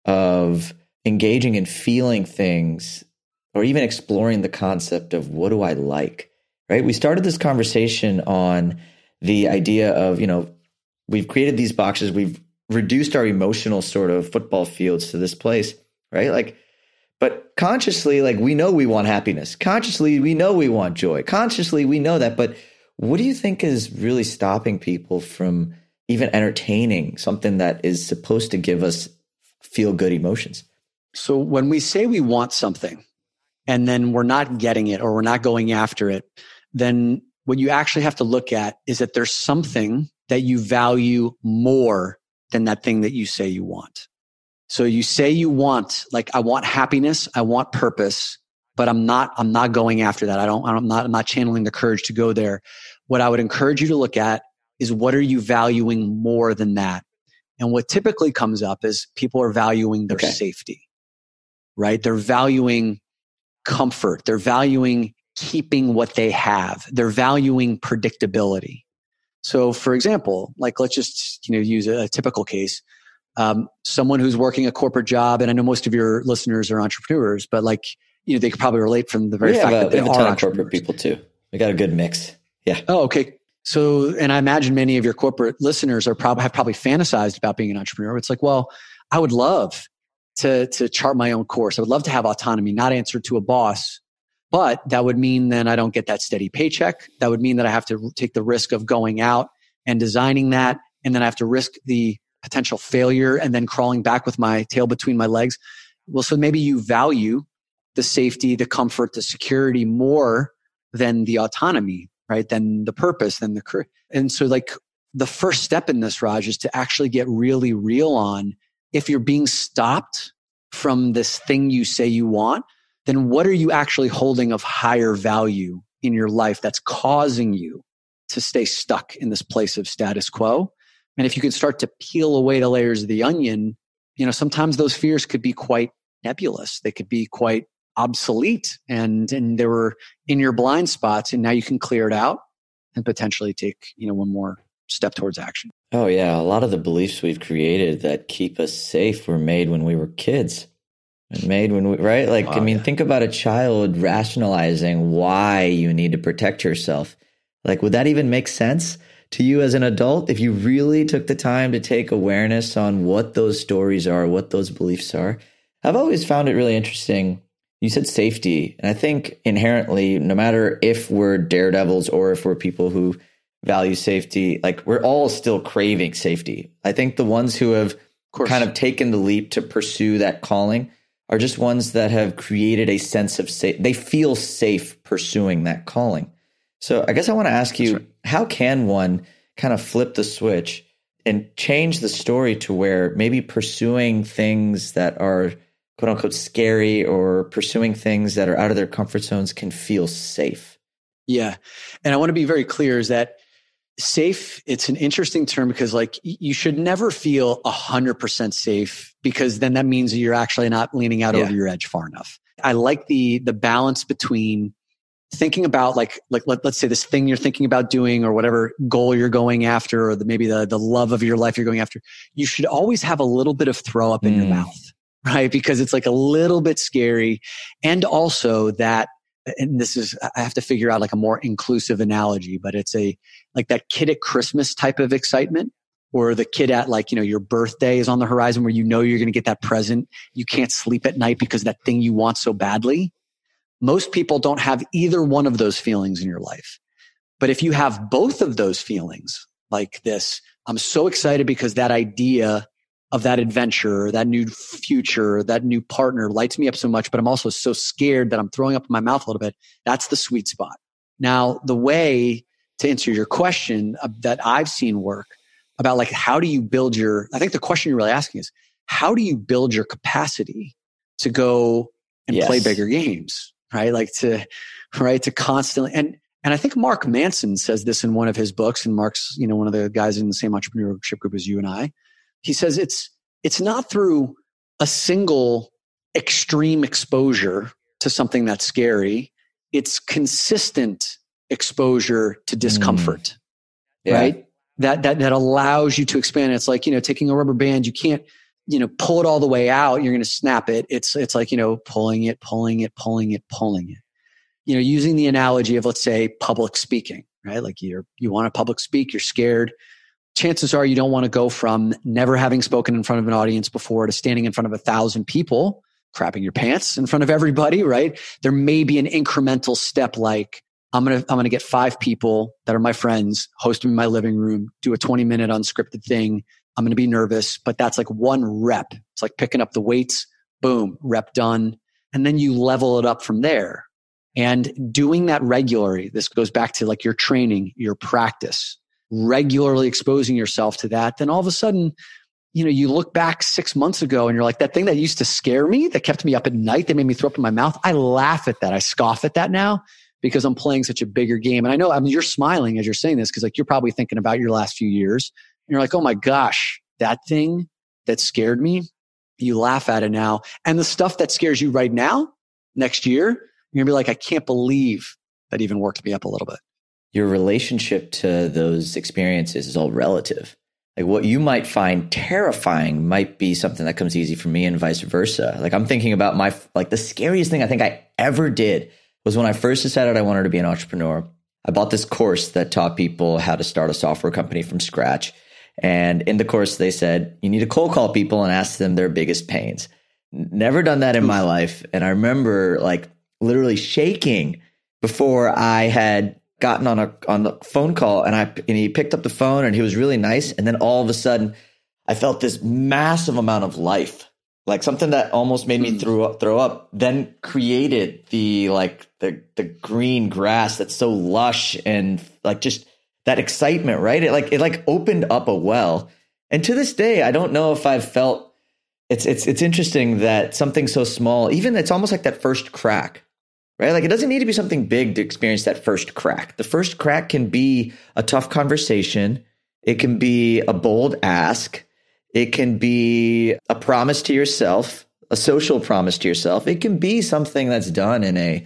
of engaging and feeling things or even exploring the concept of what do I like, right? We started this conversation on the idea of, you know, we've created these boxes, we've reduced our emotional sort of football fields to this place, right? Like, but consciously, like, we know we want happiness. Consciously, we know we want joy. Consciously, we know that. But what do you think is really stopping people from even entertaining something that is supposed to give us feel good emotions. So when we say we want something and then we're not getting it or we're not going after it, then what you actually have to look at is that there's something that you value more than that thing that you say you want. So you say you want, like, I want happiness, I want purpose, but I'm not, I'm not going after that. I don't, I'm not, I'm not channeling the courage to go there. What I would encourage you to look at is what are you valuing more than that? And what typically comes up is people are valuing their okay. safety, right? They're valuing comfort. They're valuing keeping what they have. They're valuing predictability. So, for example, like let's just you know use a, a typical case. Um, someone who's working a corporate job, and I know most of your listeners are entrepreneurs, but like you know they could probably relate from the very we fact a, that they have a ton of corporate people too. We got a good mix. Yeah. Oh, okay. So, and I imagine many of your corporate listeners are probably have probably fantasized about being an entrepreneur. It's like, well, I would love to to chart my own course. I would love to have autonomy, not answer to a boss. But that would mean then I don't get that steady paycheck. That would mean that I have to take the risk of going out and designing that. And then I have to risk the potential failure and then crawling back with my tail between my legs. Well, so maybe you value the safety, the comfort, the security more than the autonomy right? Then the purpose, then the. And so like the first step in this, Raj, is to actually get really real on if you're being stopped from this thing you say you want, then what are you actually holding of higher value in your life that's causing you to stay stuck in this place of status quo? And if you can start to peel away the layers of the onion, you know, sometimes those fears could be quite nebulous. They could be quite obsolete and and they were in your blind spots and now you can clear it out and potentially take you know one more step towards action oh yeah a lot of the beliefs we've created that keep us safe were made when we were kids and made when we right like oh, i mean yeah. think about a child rationalizing why you need to protect yourself Like, would that even make sense to you as an adult if you really took the time to take awareness on what those stories are, what those beliefs are? I've always found it really interesting. You said safety. And I think inherently, no matter if we're daredevils or if we're people who value safety, like we're all still craving safety. I think the ones who have of kind of taken the leap to pursue that calling are just ones that have created a sense of safe. They feel safe pursuing that calling. So I guess I want to ask you, right. how can one kind of flip the switch and change the story to where maybe pursuing things that are quote unquote scary or pursuing things that are out of their comfort zones can feel safe? Yeah. And I want to be very clear is that safe it's an interesting term because like you should never feel a 100% safe because then that means you're actually not leaning out yeah. over your edge far enough i like the the balance between thinking about like like let, us say this thing you're thinking about doing or whatever goal you're going after or the, maybe the the love of your life you're going after you should always have a little bit of throw up in mm. your mouth right? Because it's like a little bit scary. And also that and this is i have to figure out like a more inclusive analogy but it's a like that kid at christmas type of excitement or the kid at like you know your birthday is on the horizon where you know you're going to get that present. You can't sleep at night because that thing you want so badly. Most people don't have either one of those feelings in your life. But if you have both of those feelings like this i'm so excited because that idea of that adventure, that new future, that new partner lights me up so much, but I'm also so scared that I'm throwing up in my mouth a little bit. That's the sweet spot. Now, the way to answer your question uh, that I've seen work about like, how do you build your, I think the question you're really asking is, how do you build your capacity to go and yes. play bigger games, right? Like to, right, to constantly, and, and I think Mark Manson says this in one of his books, and Mark's, you know, one of the guys in the same entrepreneurship group as you and I he says it's it's not through a single extreme exposure to something that's scary. It's consistent exposure to discomfort mm. yeah. right? That that that allows you to expand. It's like you know taking a rubber band you can't you know pull it all the way out you're going to snap it. It's it's like you know pulling it pulling it pulling it pulling it. You know using the analogy of let's say public speaking right? Like you're you want to public speak you're scared chances are you don't want to go from never having spoken in front of an audience before to standing in front of a thousand people, crapping your pants in front of everybody, right? There may be an incremental step like, I'm going to, I'm going to get five people that are my friends, host them in my living room, do a 20 minute unscripted thing. I'm going to be nervous, but that's like one rep. It's like picking up the weights, boom, rep done. And then you level it up from there. And doing that regularly, this goes back to like your training, your practice, regularly exposing yourself to that, then all of a sudden, you know, you look back six months ago and you're like, that thing that used to scare me, that kept me up at night, that made me throw up in my mouth. I laugh at that. I scoff at that now because I'm playing such a bigger game. And I know, I mean, you're smiling as you're saying this because like you're probably thinking about your last few years. And you're like, oh my gosh, that thing that scared me, you laugh at it now. And the stuff that scares you right now, next year, you're gonna be like, I can't believe that even worked me up a little bit your relationship to those experiences is all relative. Like what you might find terrifying might be something that comes easy for me and vice versa. Like I'm thinking about my, like the scariest thing I think I ever did was when I first decided I wanted to be an entrepreneur. I bought this course that taught people how to start a software company from scratch. And in the course, they said, you need to cold call people and ask them their biggest pains. Never done that in my life. And I remember like literally shaking before I had gotten on a on the phone call and I and he picked up the phone and he was really nice. And then all of a sudden I felt this massive amount of life like something that almost made me hmm. throw up throw up then created the like the the green grass that's so lush and like just that excitement right? It like it like opened up a well. And to this day I don't know if I've felt it's it's it's interesting that something so small even it's almost like that first crack right? Like it doesn't need to be something big to experience that first crack. The first crack can be a tough conversation. It can be a bold ask. It can be a promise to yourself, a social promise to yourself. It can be something that's done in a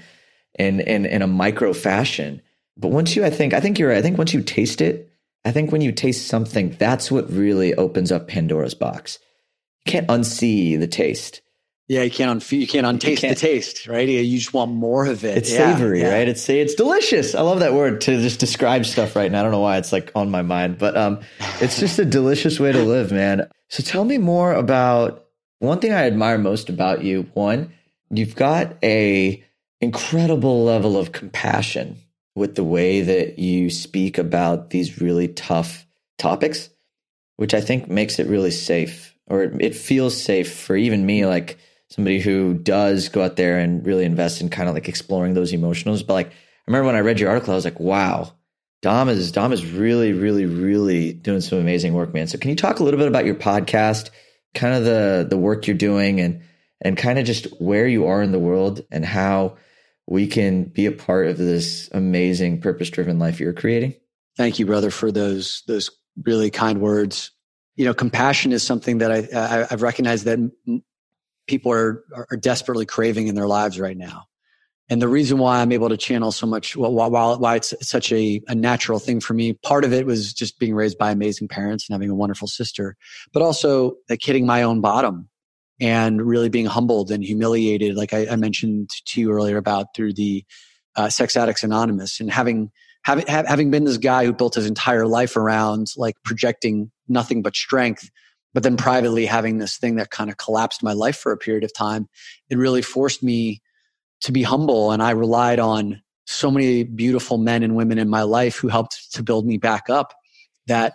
in in in a micro fashion. But once you I think I think you're right. I think once you taste it, I think when you taste something, that's what really opens up Pandora's box. You can't unsee the taste. Yeah, you can't un- you can't untaste can't. the taste, right? You just want more of it. It's yeah, savory, yeah. right? It's it's delicious. I love that word to just describe stuff right now. I don't know why it's like on my mind, but um, it's just a delicious way to live, man. So tell me more about one thing I admire most about you. One, you've got a incredible level of compassion with the way that you speak about these really tough topics, which I think makes it really safe, or it feels safe for even me, like somebody who does go out there and really invest in kind of like exploring those emotions. But like, I remember when I read your article, I was like, wow, Dom is Dom is really, really, really doing some amazing work, man. So can you talk a little bit about your podcast, kind of the the work you're doing and and kind of just where you are in the world and how we can be a part of this amazing purpose driven life you're creating? Thank you, brother, for those those really kind words. You know, compassion is something that I, I have recognized that people are are desperately craving in their lives right now. And the reason why I'm able to channel so much, why, why it's such a, a natural thing for me, part of it was just being raised by amazing parents and having a wonderful sister, but also like hitting my own bottom and really being humbled and humiliated, like I, I mentioned to you earlier about through the uh, Sex Addicts Anonymous and having having having been this guy who built his entire life around like projecting nothing but strength, but then privately having this thing that kind of collapsed my life for a period of time, it really forced me to be humble, and I relied on so many beautiful men and women in my life who helped to build me back up that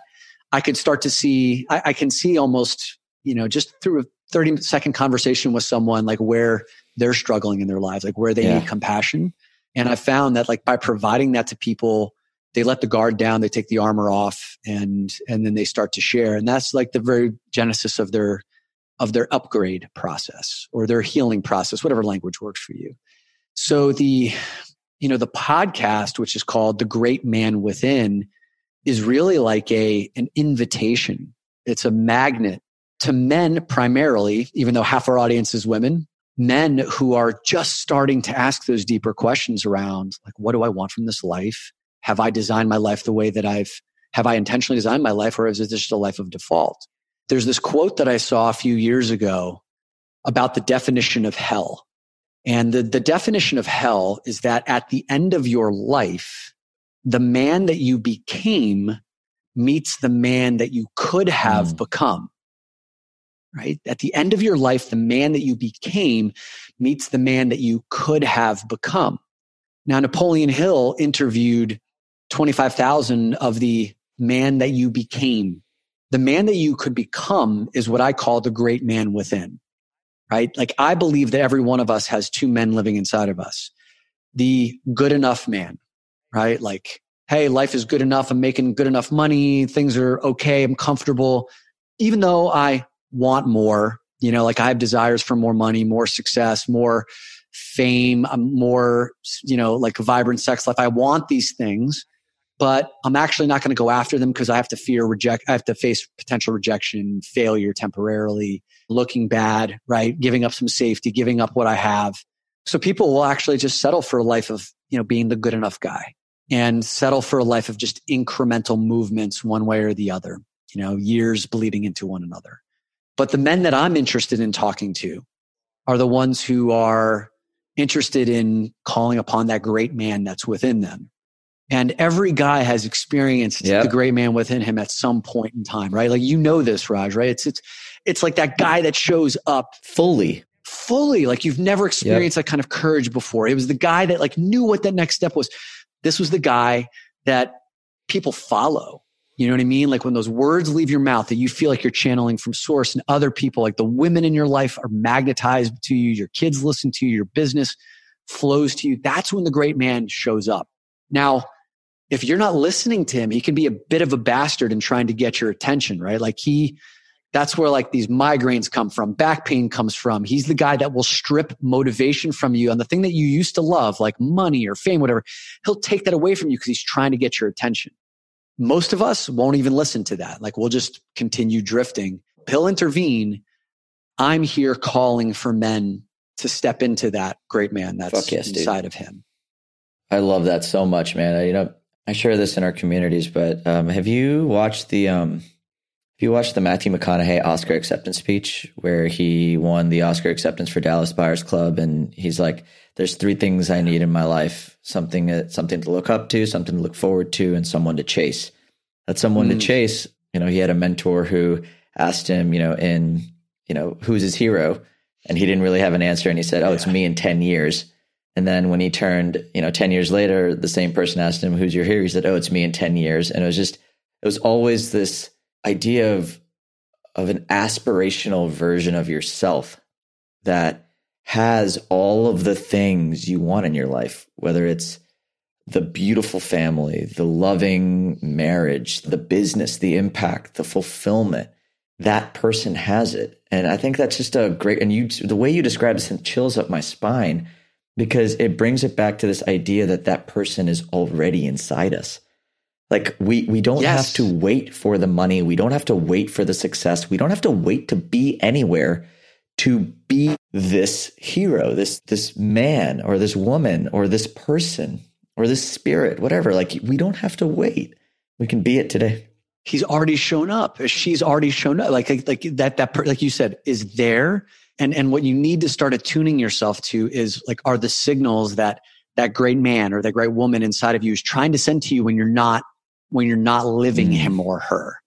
I could start to see, I, I, can see almost, you know, just through a 30 second conversation with someone like where they're struggling in their lives like where they yeah. need compassion and i found that like by providing that to people they let the guard down they take the armor off and and then they start to share. And that's like the very genesis of their of their upgrade process or their healing process whatever language works for you. So the you know the podcast which is called the great man within is really like a an invitation. It's a magnet to men primarily, even though half our audience is women, men who are just starting to ask those deeper questions around like, what do I want from this life? Have I designed my life the way that I've, have I intentionally designed my life or is this just a life of default? There's this quote that I saw a few years ago about the definition of hell. And the, the definition of hell is that at the end of your life, the man that you became meets the man that you could have mm. become right? At the end of your life, the man that you became meets the man that you could have become. Now, Napoleon Hill interviewed 25,000 of the man that you became. The man that you could become is what I call the great man within, right? Like I believe that every one of us has two men living inside of us. The good enough man, right? Like, hey, life is good enough. I'm making good enough money. Things are okay. I'm comfortable. Even though I want more. You know, like I have desires for more money, more success, more fame, um, more, you know, like a vibrant sex life. I want these things, but I'm actually not going to go after them because I have to fear reject, I have to face potential rejection, failure temporarily, looking bad, right? Giving up some safety, giving up what I have. So people will actually just settle for a life of, you know, being the good enough guy and settle for a life of just incremental movements one way or the other, you know, years bleeding into one another. But the men that I'm interested in talking to are the ones who are interested in calling upon that great man that's within them. And every guy has experienced yep. the great man within him at some point in time, right? Like you know this, Raj, right? It's it's it's like that guy that shows up fully. Fully. Like you've never experienced yep. that kind of courage before. It was the guy that like knew what that next step was. This was the guy that people follow. You know what I mean? Like when those words leave your mouth that you feel like you're channeling from source and other people, like the women in your life are magnetized to you, your kids listen to you, your business flows to you. That's when the great man shows up. Now, if you're not listening to him, he can be a bit of a bastard in trying to get your attention, right? Like he, that's where like these migraines come from, back pain comes from. He's the guy that will strip motivation from you on the thing that you used to love, like money or fame, whatever. He'll take that away from you because he's trying to get your attention most of us won't even listen to that. Like we'll just continue drifting. He'll intervene. I'm here calling for men to step into that great man that's yes, inside dude. of him. I love that so much, man. I, you know, I share this in our communities, but um, have you watched the um, have you watch the Matthew McConaughey Oscar acceptance speech, where he won the Oscar acceptance for Dallas Buyers Club, and he's like, "There's three things I need in my life: something, something to look up to, something to look forward to, and someone to chase." That someone mm. to chase. You know, he had a mentor who asked him, you know, in you know, who's his hero, and he didn't really have an answer, and he said, "Oh, it's me in ten years." And then when he turned, you know, 10 years later, the same person asked him, Who's your hero? He said, Oh, it's me in 10 years. And it was just, it was always this idea of of an aspirational version of yourself that has all of the things you want in your life, whether it's the beautiful family, the loving marriage, the business, the impact, the fulfillment. That person has it. And I think that's just a great, and you, the way you describe this chills up my spine because it brings it back to this idea that that person is already inside us. Like we we don't yes. have to wait for the money. We don't have to wait for the success. We don't have to wait to be anywhere to be this hero, this this man or this woman or this person or this spirit, whatever. Like we don't have to wait. We can be it today. He's already shown up. She's already shown up. Like like, like that that like you said is there. And and what you need to start attuning yourself to is like are the signals that that great man or that great woman inside of you is trying to send to you when you're not when you're not living mm. him or her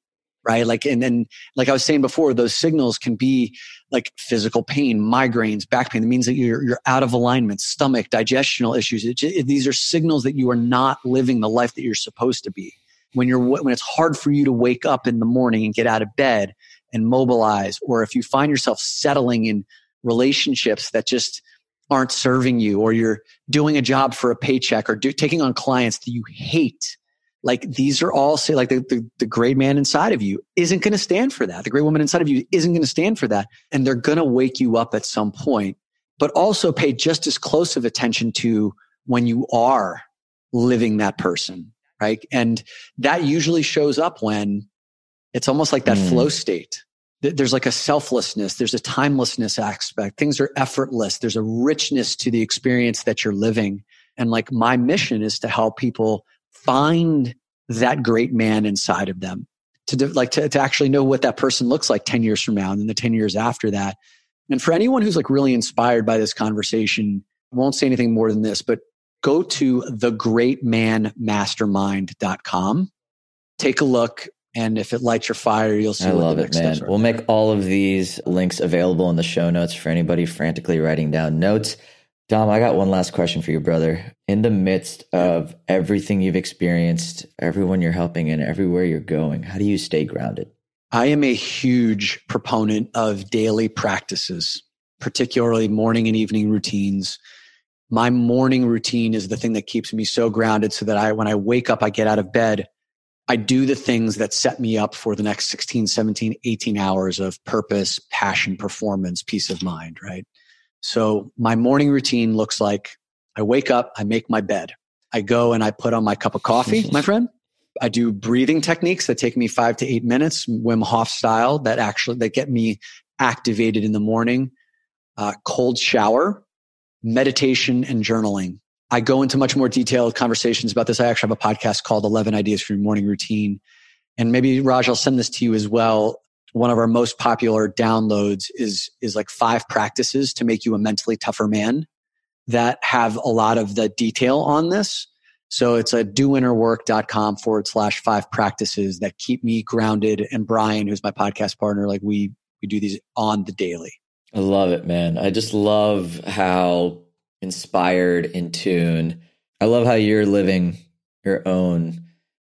right? Like and then like i was saying before those signals can be like physical pain migraines back pain. That means that you're, you're out of alignment stomach digestional issues. It, it, these are signals that you are not living the life that you're supposed to be. When you're when it's hard for you to wake up in the morning and get out of bed and mobilize or if you find yourself settling in relationships that just aren't serving you or you're doing a job for a paycheck or do, taking on clients that you hate like these are all say like the, the, the great man inside of you isn't going to stand for that. The great woman inside of you isn't going to stand for that. And they're going to wake you up at some point, but also pay just as close of attention to when you are living that person. Right. And that usually shows up when it's almost like that mm. flow state. There's like a selflessness. There's a timelessness aspect. Things are effortless. There's a richness to the experience that you're living. And like my mission is to help people find that great man inside of them to like to, to actually know what that person looks like 10 years from now and then the 10 years after that and for anyone who's like really inspired by this conversation I won't say anything more than this but go to thegreatmanmastermind.com take a look and if it lights your fire you'll see i love it man we'll make all of these links available in the show notes for anybody frantically writing down notes Dom, I got one last question for you, brother. In the midst of everything you've experienced, everyone you're helping, and everywhere you're going, how do you stay grounded? I am a huge proponent of daily practices, particularly morning and evening routines. My morning routine is the thing that keeps me so grounded so that I, when I wake up, I get out of bed, I do the things that set me up for the next 16, 17, 18 hours of purpose, passion, performance, peace of mind, right? So my morning routine looks like I wake up, I make my bed. I go and I put on my cup of coffee, my friend. I do breathing techniques that take me five to eight minutes, Wim Hof style, that actually that get me activated in the morning. Uh, cold shower, meditation, and journaling. I go into much more detailed conversations about this. I actually have a podcast called 11 Ideas for Your Morning Routine. And maybe Raj, I'll send this to you as well one of our most popular downloads is is like five practices to make you a mentally tougher man that have a lot of the detail on this. So it's a doinnerwork.com forward slash five practices that keep me grounded. And Brian, who's my podcast partner, like we we do these on the daily. I love it, man. I just love how inspired, in tune. I love how you're living your own.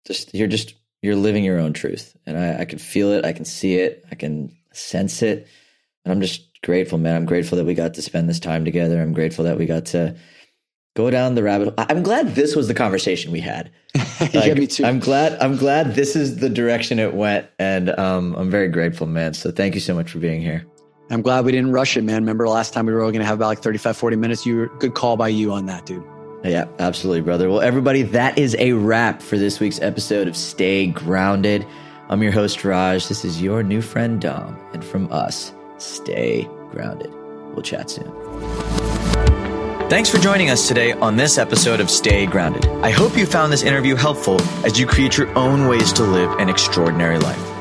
Just you're just you're living your own truth. And I, I can feel it. I can see it. I can sense it. And I'm just grateful, man. I'm grateful that we got to spend this time together. I'm grateful that we got to go down the rabbit hole. I'm glad this was the conversation we had. Like, yeah, me too. I'm glad. I'm glad this is the direction it went, and um, I'm very grateful, man. So thank you so much for being here. I'm glad we didn't rush it, man. Remember last time we were going to have about like 35, 40 minutes. You were good call by you on that, dude. Yeah, absolutely, brother. Well, everybody, that is a wrap for this week's episode of Stay Grounded. I'm your host, Raj. This is your new friend, Dom. And from us, stay grounded. We'll chat soon. Thanks for joining us today on this episode of Stay Grounded. I hope you found this interview helpful as you create your own ways to live an extraordinary life.